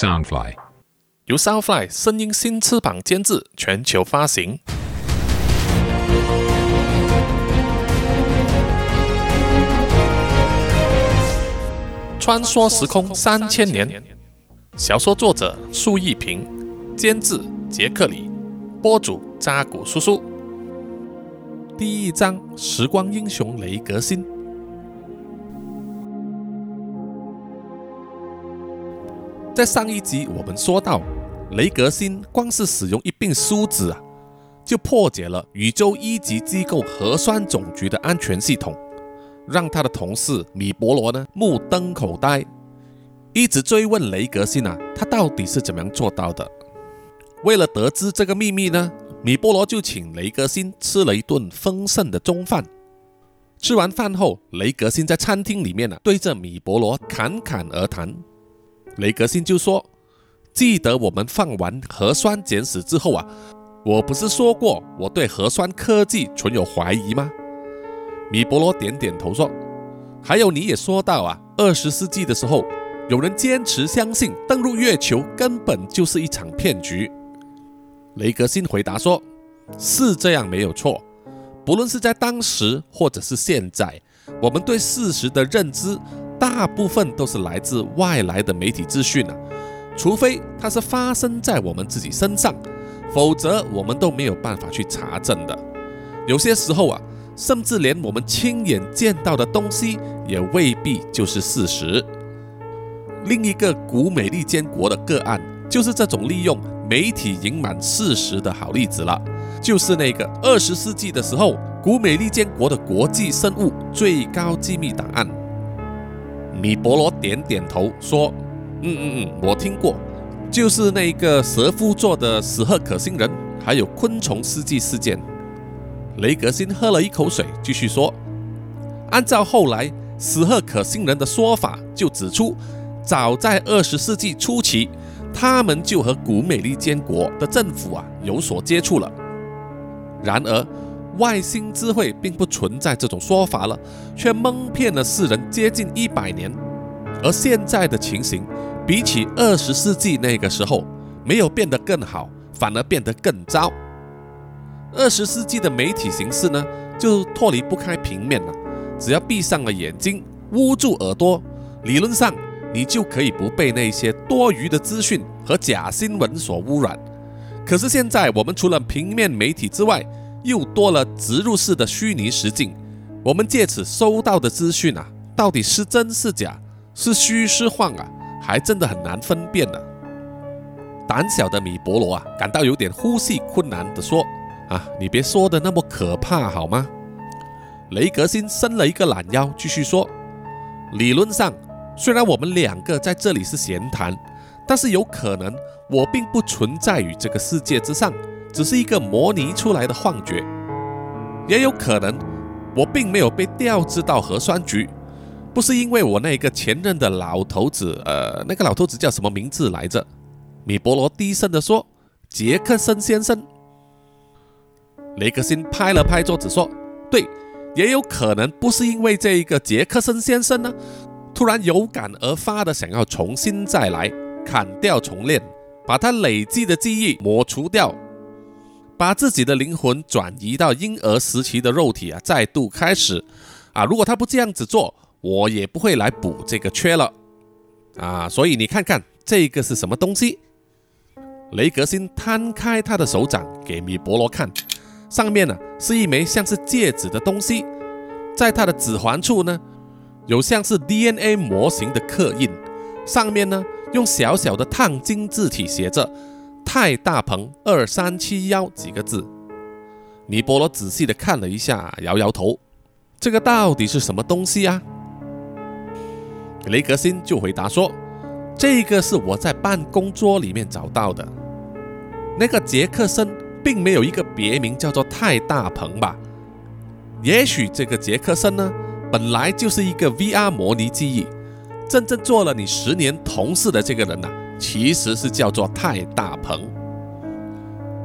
Soundfly 由 Soundfly 声音新翅膀监制，全球发行。穿梭时空三千年，小说作者苏一平，监制杰克里，播主扎古叔叔。第一章：时光英雄雷格辛。在上一集我们说到，雷格辛光是使用一柄梳子啊，就破解了宇宙一级机构核酸总局的安全系统。让他的同事米伯罗呢目瞪口呆，一直追问雷格辛啊，他到底是怎么样做到的？为了得知这个秘密呢，米波罗就请雷格辛吃了一顿丰盛的中饭。吃完饭后，雷格辛在餐厅里面呢，对着米伯罗侃侃而谈。雷格辛就说：“记得我们放完核酸简史之后啊，我不是说过我对核酸科技存有怀疑吗？”米伯罗点点头说：“还有，你也说到啊，二十世纪的时候，有人坚持相信登陆月球根本就是一场骗局。”雷格辛回答说：“是这样，没有错。不论是在当时或者是现在，我们对事实的认知大部分都是来自外来的媒体资讯啊，除非它是发生在我们自己身上，否则我们都没有办法去查证的。有些时候啊。”甚至连我们亲眼见到的东西也未必就是事实。另一个古美利坚国的个案，就是这种利用媒体隐瞒事实的好例子了。就是那个二十世纪的时候，古美利坚国的国际生物最高机密档案。米伯罗点点头说：“嗯嗯嗯，我听过，就是那个蛇夫座的史赫可星人，还有昆虫世纪事件。”雷格辛喝了一口水，继续说：“按照后来史赫可星人的说法，就指出，早在二十世纪初期，他们就和古美利坚国的政府啊有所接触了。然而，外星智慧并不存在这种说法了，却蒙骗了世人接近一百年。而现在的情形，比起二十世纪那个时候，没有变得更好，反而变得更糟。”二十世纪的媒体形式呢，就脱离不开平面了。只要闭上了眼睛，捂住耳朵，理论上你就可以不被那些多余的资讯和假新闻所污染。可是现在，我们除了平面媒体之外，又多了植入式的虚拟实境。我们借此收到的资讯啊，到底是真是假，是虚是幻啊，还真的很难分辨呢。胆小的米伯罗啊，感到有点呼吸困难地说。啊，你别说的那么可怕好吗？雷格辛伸了一个懒腰，继续说：“理论上，虽然我们两个在这里是闲谈，但是有可能我并不存在于这个世界之上，只是一个模拟出来的幻觉。也有可能我并没有被调至到核酸局，不是因为我那个前任的老头子，呃，那个老头子叫什么名字来着？”米伯罗低声地说：“杰克森先生。”雷克辛拍了拍桌子说：“对，也有可能不是因为这一个杰克森先生呢，突然有感而发的想要重新再来，砍掉重练，把他累积的记忆抹除掉，把自己的灵魂转移到婴儿时期的肉体啊，再度开始啊。如果他不这样子做，我也不会来补这个缺了啊。所以你看看这个是什么东西？”雷格星摊开他的手掌给米伯罗看。上面呢是一枚像是戒指的东西，在它的指环处呢有像是 DNA 模型的刻印，上面呢用小小的烫金字体写着“泰大鹏二三七幺”几个字。尼波罗仔细的看了一下，摇摇头：“这个到底是什么东西啊？”雷格辛就回答说：“这个是我在办公桌里面找到的，那个杰克森。”并没有一个别名叫做泰大鹏吧？也许这个杰克森呢，本来就是一个 VR 模拟记忆，真正做了你十年同事的这个人呢，其实是叫做泰大鹏。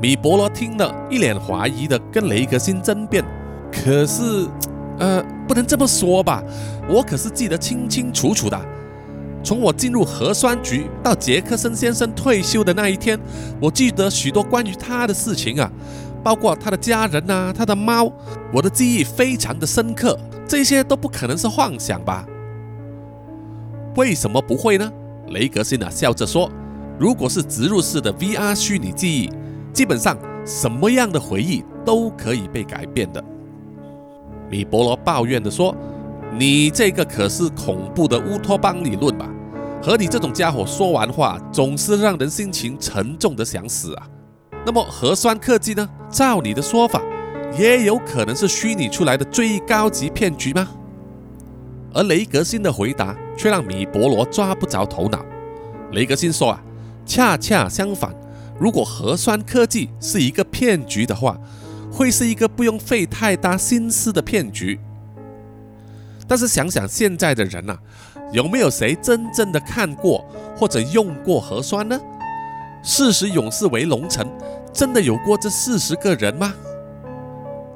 米伯罗听了一脸怀疑的跟雷格辛争辩，可是，呃，不能这么说吧？我可是记得清清楚楚的，从我进入核酸局到杰克森先生退休的那一天，我记得许多关于他的事情啊，包括他的家人啊，他的猫，我的记忆非常的深刻。这些都不可能是幻想吧？为什么不会呢？雷格辛啊笑着说：“如果是植入式的 VR 虚拟记忆，基本上什么样的回忆都可以被改变的。”米博罗抱怨地说：“你这个可是恐怖的乌托邦理论吧？和你这种家伙说完话，总是让人心情沉重的想死啊！那么核酸科技呢？照你的说法，也有可能是虚拟出来的最高级骗局吗？”而雷格辛的回答却让米博罗抓不着头脑。雷格辛说：“啊，恰恰相反，如果核酸科技是一个骗局的话。”会是一个不用费太大心思的骗局，但是想想现在的人呐，有没有谁真正的看过或者用过核酸呢？事实勇士为龙城，真的有过这四十个人吗？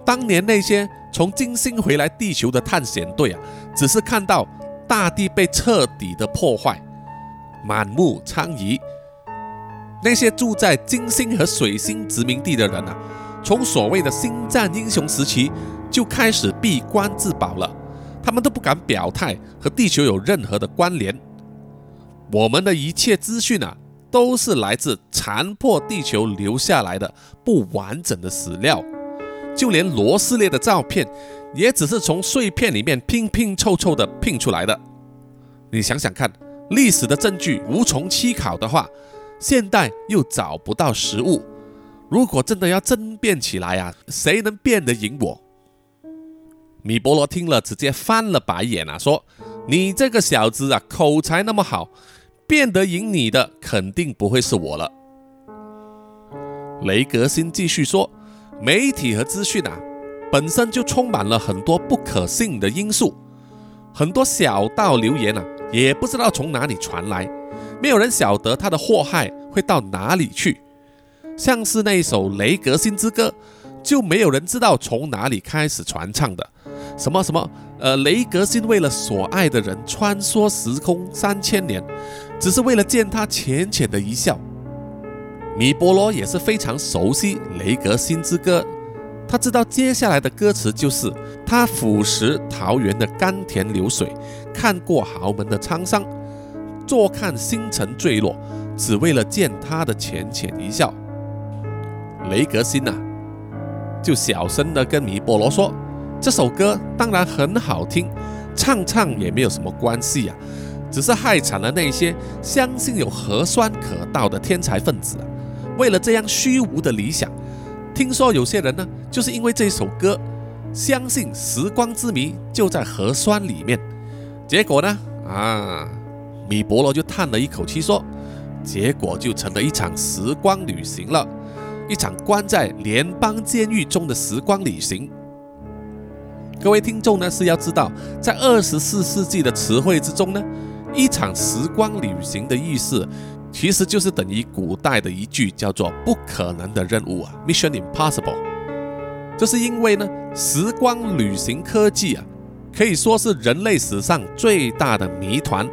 当年那些从金星回来地球的探险队啊，只是看到大地被彻底的破坏，满目疮痍。那些住在金星和水星殖民地的人啊。从所谓的星战英雄时期就开始闭关自保了，他们都不敢表态和地球有任何的关联。我们的一切资讯啊，都是来自残破地球留下来的不完整的史料，就连罗斯列的照片，也只是从碎片里面拼拼凑凑的拼出来的。你想想看，历史的证据无从稽考的话，现代又找不到实物。如果真的要争辩起来啊，谁能辩得赢我？米博罗听了，直接翻了白眼啊，说：“你这个小子啊，口才那么好，辩得赢你的肯定不会是我了。”雷格辛继续说：“媒体和资讯啊，本身就充满了很多不可信的因素，很多小道流言啊，也不知道从哪里传来，没有人晓得他的祸害会到哪里去。”像是那一首《雷格星之歌》，就没有人知道从哪里开始传唱的。什么什么，呃，雷格星为了所爱的人穿梭时空三千年，只是为了见他浅浅的一笑。米波罗也是非常熟悉《雷格辛之歌》，他知道接下来的歌词就是他俯视桃园的甘甜流水，看过豪门的沧桑，坐看星辰坠落，只为了见他的浅浅一笑。雷格辛呐，就小声的跟米波罗说：“这首歌当然很好听，唱唱也没有什么关系呀，只是害惨了那些相信有核酸可盗的天才分子啊。为了这样虚无的理想，听说有些人呢，就是因为这首歌，相信时光之谜就在核酸里面。结果呢，啊，米波罗就叹了一口气说：结果就成了一场时光旅行了。”一场关在联邦监狱中的时光旅行。各位听众呢是要知道，在二十四世纪的词汇之中呢，一场时光旅行的意思，其实就是等于古代的一句叫做“不可能的任务”啊，Mission Impossible。这是因为呢，时光旅行科技啊，可以说是人类史上最大的谜团，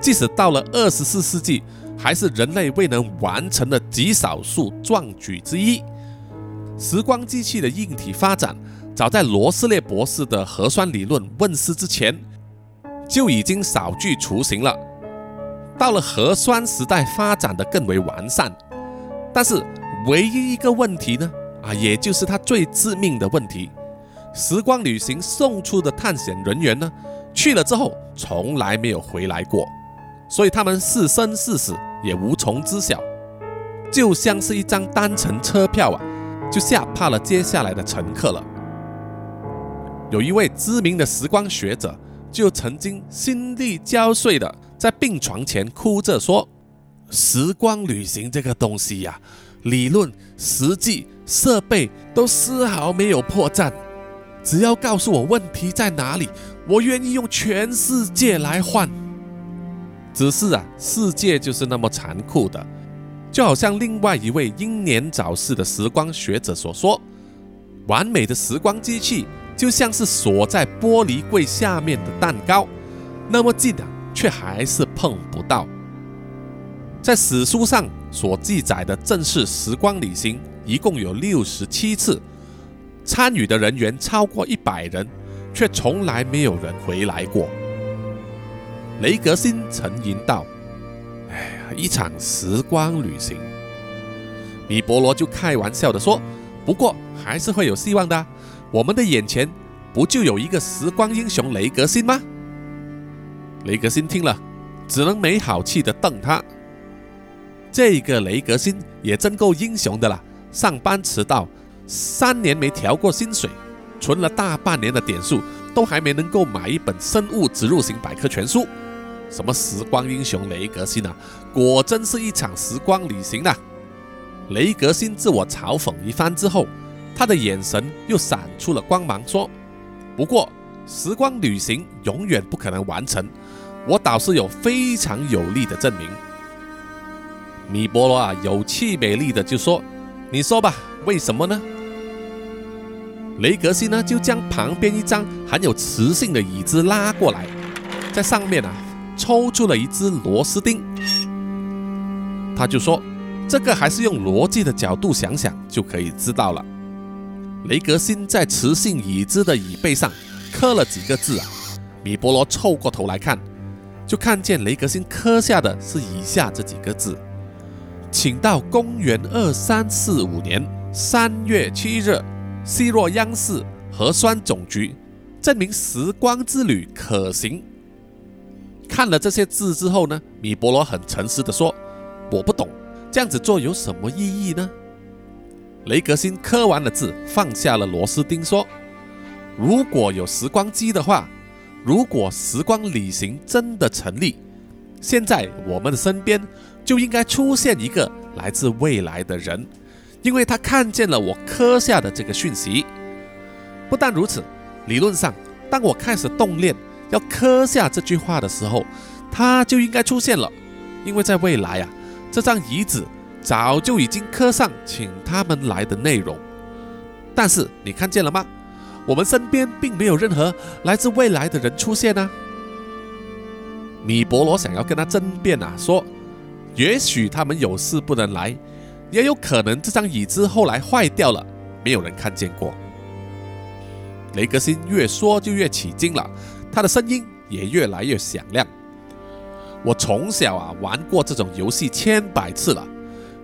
即使到了二十四世纪。还是人类未能完成的极少数壮举之一。时光机器的硬体发展，早在罗斯列博士的核酸理论问世之前，就已经少具雏形了。到了核酸时代，发展的更为完善。但是，唯一一个问题呢，啊，也就是它最致命的问题：时光旅行送出的探险人员呢，去了之后从来没有回来过。所以他们是生是死也无从知晓，就像是一张单程车票啊，就吓怕了接下来的乘客了。有一位知名的时光学者，就曾经心力交瘁的在病床前哭着说：“时光旅行这个东西呀，理论、实际、设备都丝毫没有破绽。只要告诉我问题在哪里，我愿意用全世界来换。”只是啊，世界就是那么残酷的，就好像另外一位英年早逝的时光学者所说：“完美的时光机器就像是锁在玻璃柜下面的蛋糕，那么近啊，却还是碰不到。在史书上所记载的正式时光旅行一共有六十七次，参与的人员超过一百人，却从来没有人回来过。雷格辛沉吟道：“哎呀，一场时光旅行。”米波罗就开玩笑的说：“不过还是会有希望的，我们的眼前不就有一个时光英雄雷格辛吗？”雷格辛听了，只能没好气的瞪他。这个雷格辛也真够英雄的啦！上班迟到，三年没调过薪水，存了大半年的点数，都还没能够买一本生物植入型百科全书。什么时光英雄雷格辛啊，果真是一场时光旅行呐！雷格辛自我嘲讽一番之后，他的眼神又闪出了光芒，说：“不过，时光旅行永远不可能完成，我倒是有非常有力的证明。”米波罗啊，有气没力的就说：“你说吧，为什么呢？”雷格辛呢，就将旁边一张含有磁性的椅子拉过来，在上面啊，抽出了一只螺丝钉，他就说。这个还是用逻辑的角度想想就可以知道了。雷格辛在磁性椅子的椅背上刻了几个字啊？米波罗凑过头来看，就看见雷格辛刻下的是以下这几个字：请到公元二三四五年三月七日，西洛央视核酸总局证明时光之旅可行。看了这些字之后呢，米波罗很诚实的说：“我不懂。”这样子做有什么意义呢？雷格辛刻完了字，放下了螺丝钉，说：“如果有时光机的话，如果时光旅行真的成立，现在我们的身边就应该出现一个来自未来的人，因为他看见了我刻下的这个讯息。不但如此，理论上，当我开始动念要刻下这句话的时候，他就应该出现了，因为在未来啊。”这张椅子早就已经刻上请他们来的内容，但是你看见了吗？我们身边并没有任何来自未来的人出现啊！米博罗想要跟他争辩啊，说也许他们有事不能来，也有可能这张椅子后来坏掉了，没有人看见过。雷格辛越说就越起劲了，他的声音也越来越响亮。我从小啊玩过这种游戏千百次了，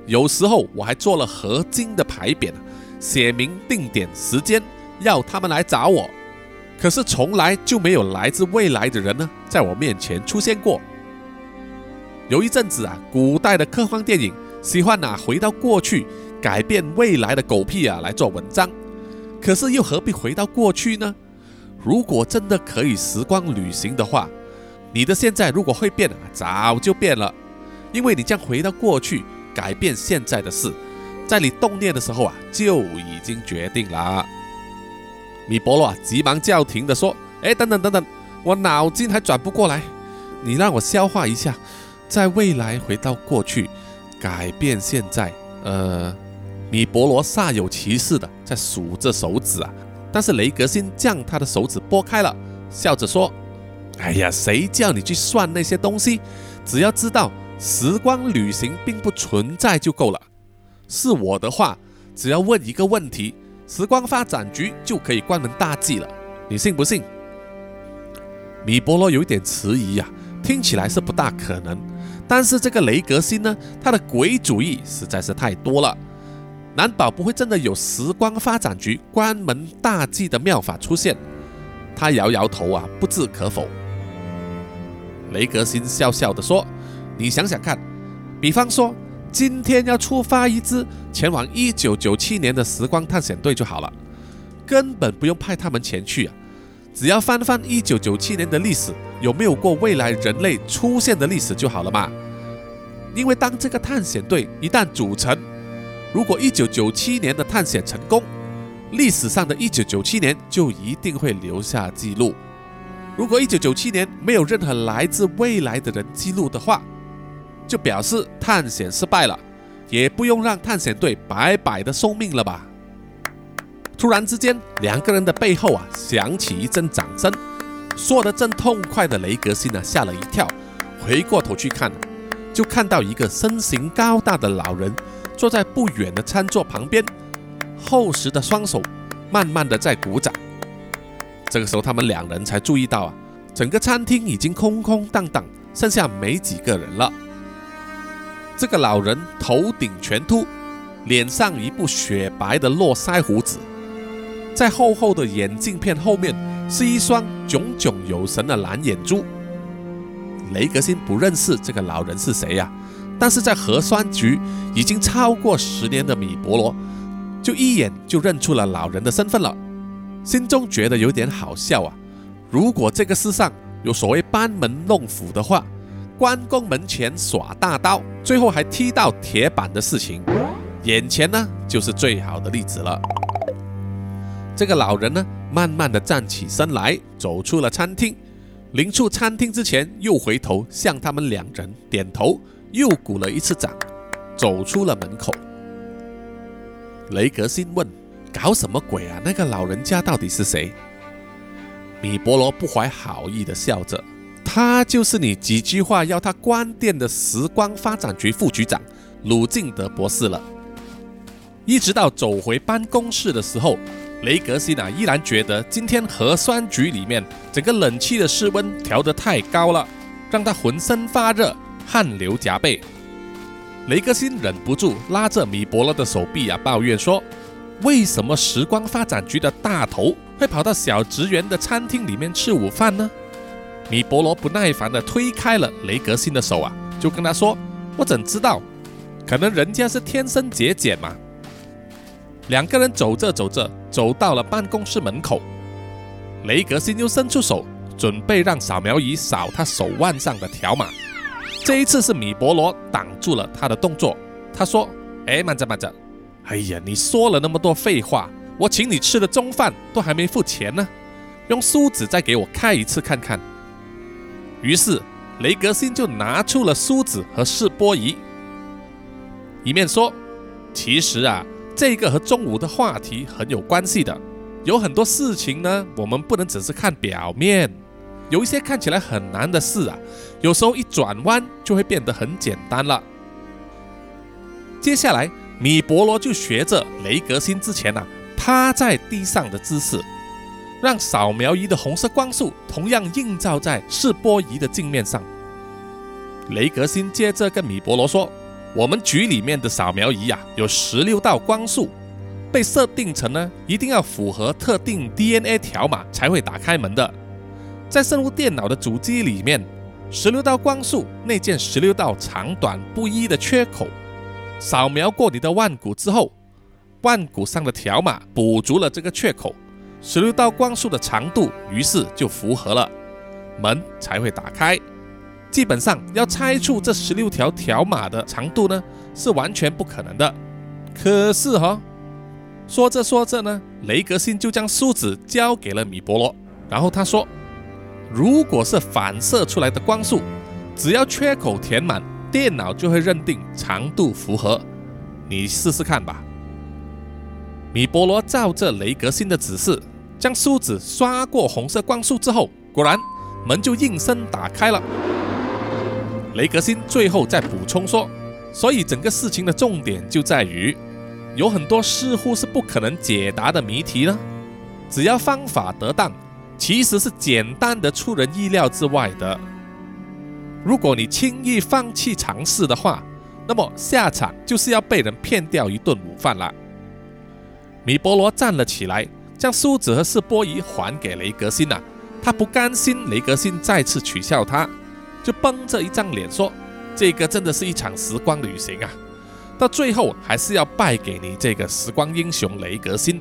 有时候我还做了合金的牌匾，写明定点时间要他们来找我，可是从来就没有来自未来的人呢在我面前出现过。有一阵子啊，古代的科幻电影喜欢拿回到过去改变未来的狗屁啊来做文章，可是又何必回到过去呢？如果真的可以时光旅行的话。你的现在如果会变，早就变了，因为你将回到过去改变现在的事，在你动念的时候啊，就已经决定了。米波罗急忙叫停的说：“哎，等等等等，我脑筋还转不过来，你让我消化一下，在未来回到过去改变现在。”呃，米波罗煞有其事的在数着手指啊，但是雷格辛将他的手指拨开了，笑着说。哎呀，谁叫你去算那些东西？只要知道时光旅行并不存在就够了。是我的话，只要问一个问题，时光发展局就可以关门大吉了。你信不信？米波罗有点迟疑呀，听起来是不大可能。但是这个雷格辛呢，他的鬼主意实在是太多了，难保不会真的有时光发展局关门大吉的妙法出现。他摇摇头啊，不置可否。雷格辛笑笑地说：“你想想看，比方说今天要出发一支前往一九九七年的时光探险队就好了，根本不用派他们前去啊，只要翻翻一九九七年的历史，有没有过未来人类出现的历史就好了嘛。因为当这个探险队一旦组成，如果一九九七年的探险成功，历史上的一九九七年就一定会留下记录。”如果一九九七年没有任何来自未来的人记录的话，就表示探险失败了，也不用让探险队白白的送命了吧。突然之间，两个人的背后啊响起一阵掌声，说得正痛快的雷格辛呢吓了一跳，回过头去看，就看到一个身形高大的老人坐在不远的餐桌旁边，厚实的双手慢慢的在鼓掌。这个时候，他们两人才注意到啊，整个餐厅已经空空荡荡，剩下没几个人了。这个老人头顶全秃，脸上一部雪白的络腮胡子，在厚厚的眼镜片后面是一双炯炯有神的蓝眼珠。雷格辛不认识这个老人是谁呀，但是在核酸局已经超过十年的米伯罗，就一眼就认出了老人的身份了，心中觉得有点好笑啊。如果这个世上有所谓班门弄斧的话，关公门前耍大刀，最后还踢到铁板的事情，眼前呢就是最好的例子了。这个老人呢，慢慢的站起身来，走出了餐厅。临出餐厅之前，又回头向他们两人点头，又鼓了一次掌，走出了门口。雷格辛问：“搞什么鬼啊？那个老人家到底是谁？”米波罗不怀好意的笑着。他就是你几句话要他关店的时光发展局副局长鲁敬德博士了。一直到走回办公室的时候，雷格西娜依然觉得今天核酸局里面整个冷气的室温调得太高了，让他浑身发热，汗流浃背。雷格辛忍不住拉着米伯罗的手臂啊，抱怨说：“为什么时光发展局的大头会跑到小职员的餐厅里面吃午饭呢？”米伯罗不耐烦地推开了雷格辛的手啊，就跟他说：“我怎知道？可能人家是天生节俭嘛。”两个人走着走着，走到了办公室门口，雷格辛又伸出手，准备让扫描仪扫他手腕上的条码。这一次是米伯罗挡住了他的动作。他说：“哎，慢着慢着！哎呀，你说了那么多废话，我请你吃的中饭都还没付钱呢，用梳子再给我开一次看看。”于是雷格辛就拿出了梳子和示波仪，一面说：“其实啊，这个和中午的话题很有关系的。有很多事情呢，我们不能只是看表面。有一些看起来很难的事啊，有时候一转弯就会变得很简单了。”接下来，米伯罗就学着雷格辛之前啊趴在地上的姿势。让扫描仪的红色光束同样映照在示波仪的镜面上。雷格辛接着跟米伯罗说：“我们局里面的扫描仪呀，有十六道光束，被设定成呢，一定要符合特定 DNA 条码才会打开门的。在生物电脑的主机里面，十六道光束内建十六道长短不一的缺口，扫描过你的腕骨之后，腕骨上的条码补足了这个缺口。”十六道光束的长度，于是就符合了，门才会打开。基本上要猜出这十六条条码的长度呢，是完全不可能的。可是哈，说着说着呢，雷格星就将梳子交给了米波罗，然后他说：“如果是反射出来的光束，只要缺口填满，电脑就会认定长度符合。你试试看吧。”米波罗照着雷格星的指示。将梳子刷过红色光束之后，果然门就应声打开了。雷格辛最后再补充说：“所以整个事情的重点就在于，有很多似乎是不可能解答的谜题呢。只要方法得当，其实是简单的出人意料之外的。如果你轻易放弃尝试的话，那么下场就是要被人骗掉一顿午饭了。”米波罗站了起来。将梳子和示波仪还给雷格辛呐，他不甘心雷格辛再次取笑他，就绷着一张脸说：“这个真的是一场时光旅行啊，到最后还是要败给你这个时光英雄雷格辛。”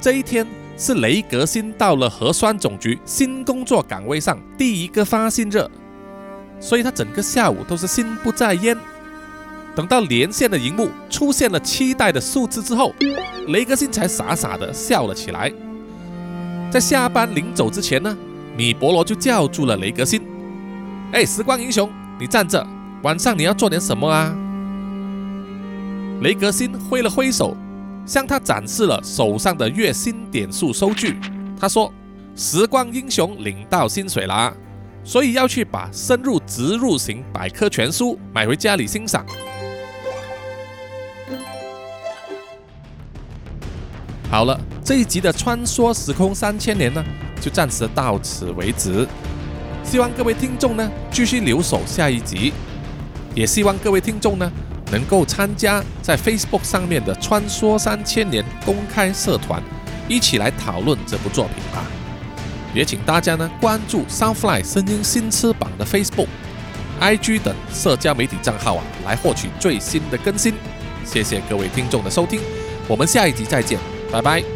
这一天是雷格辛到了核酸总局新工作岗位上第一个发薪日，所以他整个下午都是心不在焉。等到连线的荧幕出现了期待的数字之后，雷格星才傻傻的笑了起来。在下班临走之前呢，米伯罗就叫住了雷格星：“哎，时光英雄，你站着，晚上你要做点什么啊？”雷格星挥了挥手，向他展示了手上的月薪点数收据。他说：“时光英雄领到薪水啦，所以要去把《深入植入型百科全书》买回家里欣赏。好了，这一集的穿梭时空三千年呢，就暂时到此为止。希望各位听众呢继续留守下一集，也希望各位听众呢能够参加在 Facebook 上面的“穿梭三千年”公开社团，一起来讨论这部作品吧。也请大家呢关注 Soundfly 声音新翅膀的 Facebook、IG 等社交媒体账号啊，来获取最新的更新。谢谢各位听众的收听，我们下一集再见。拜拜。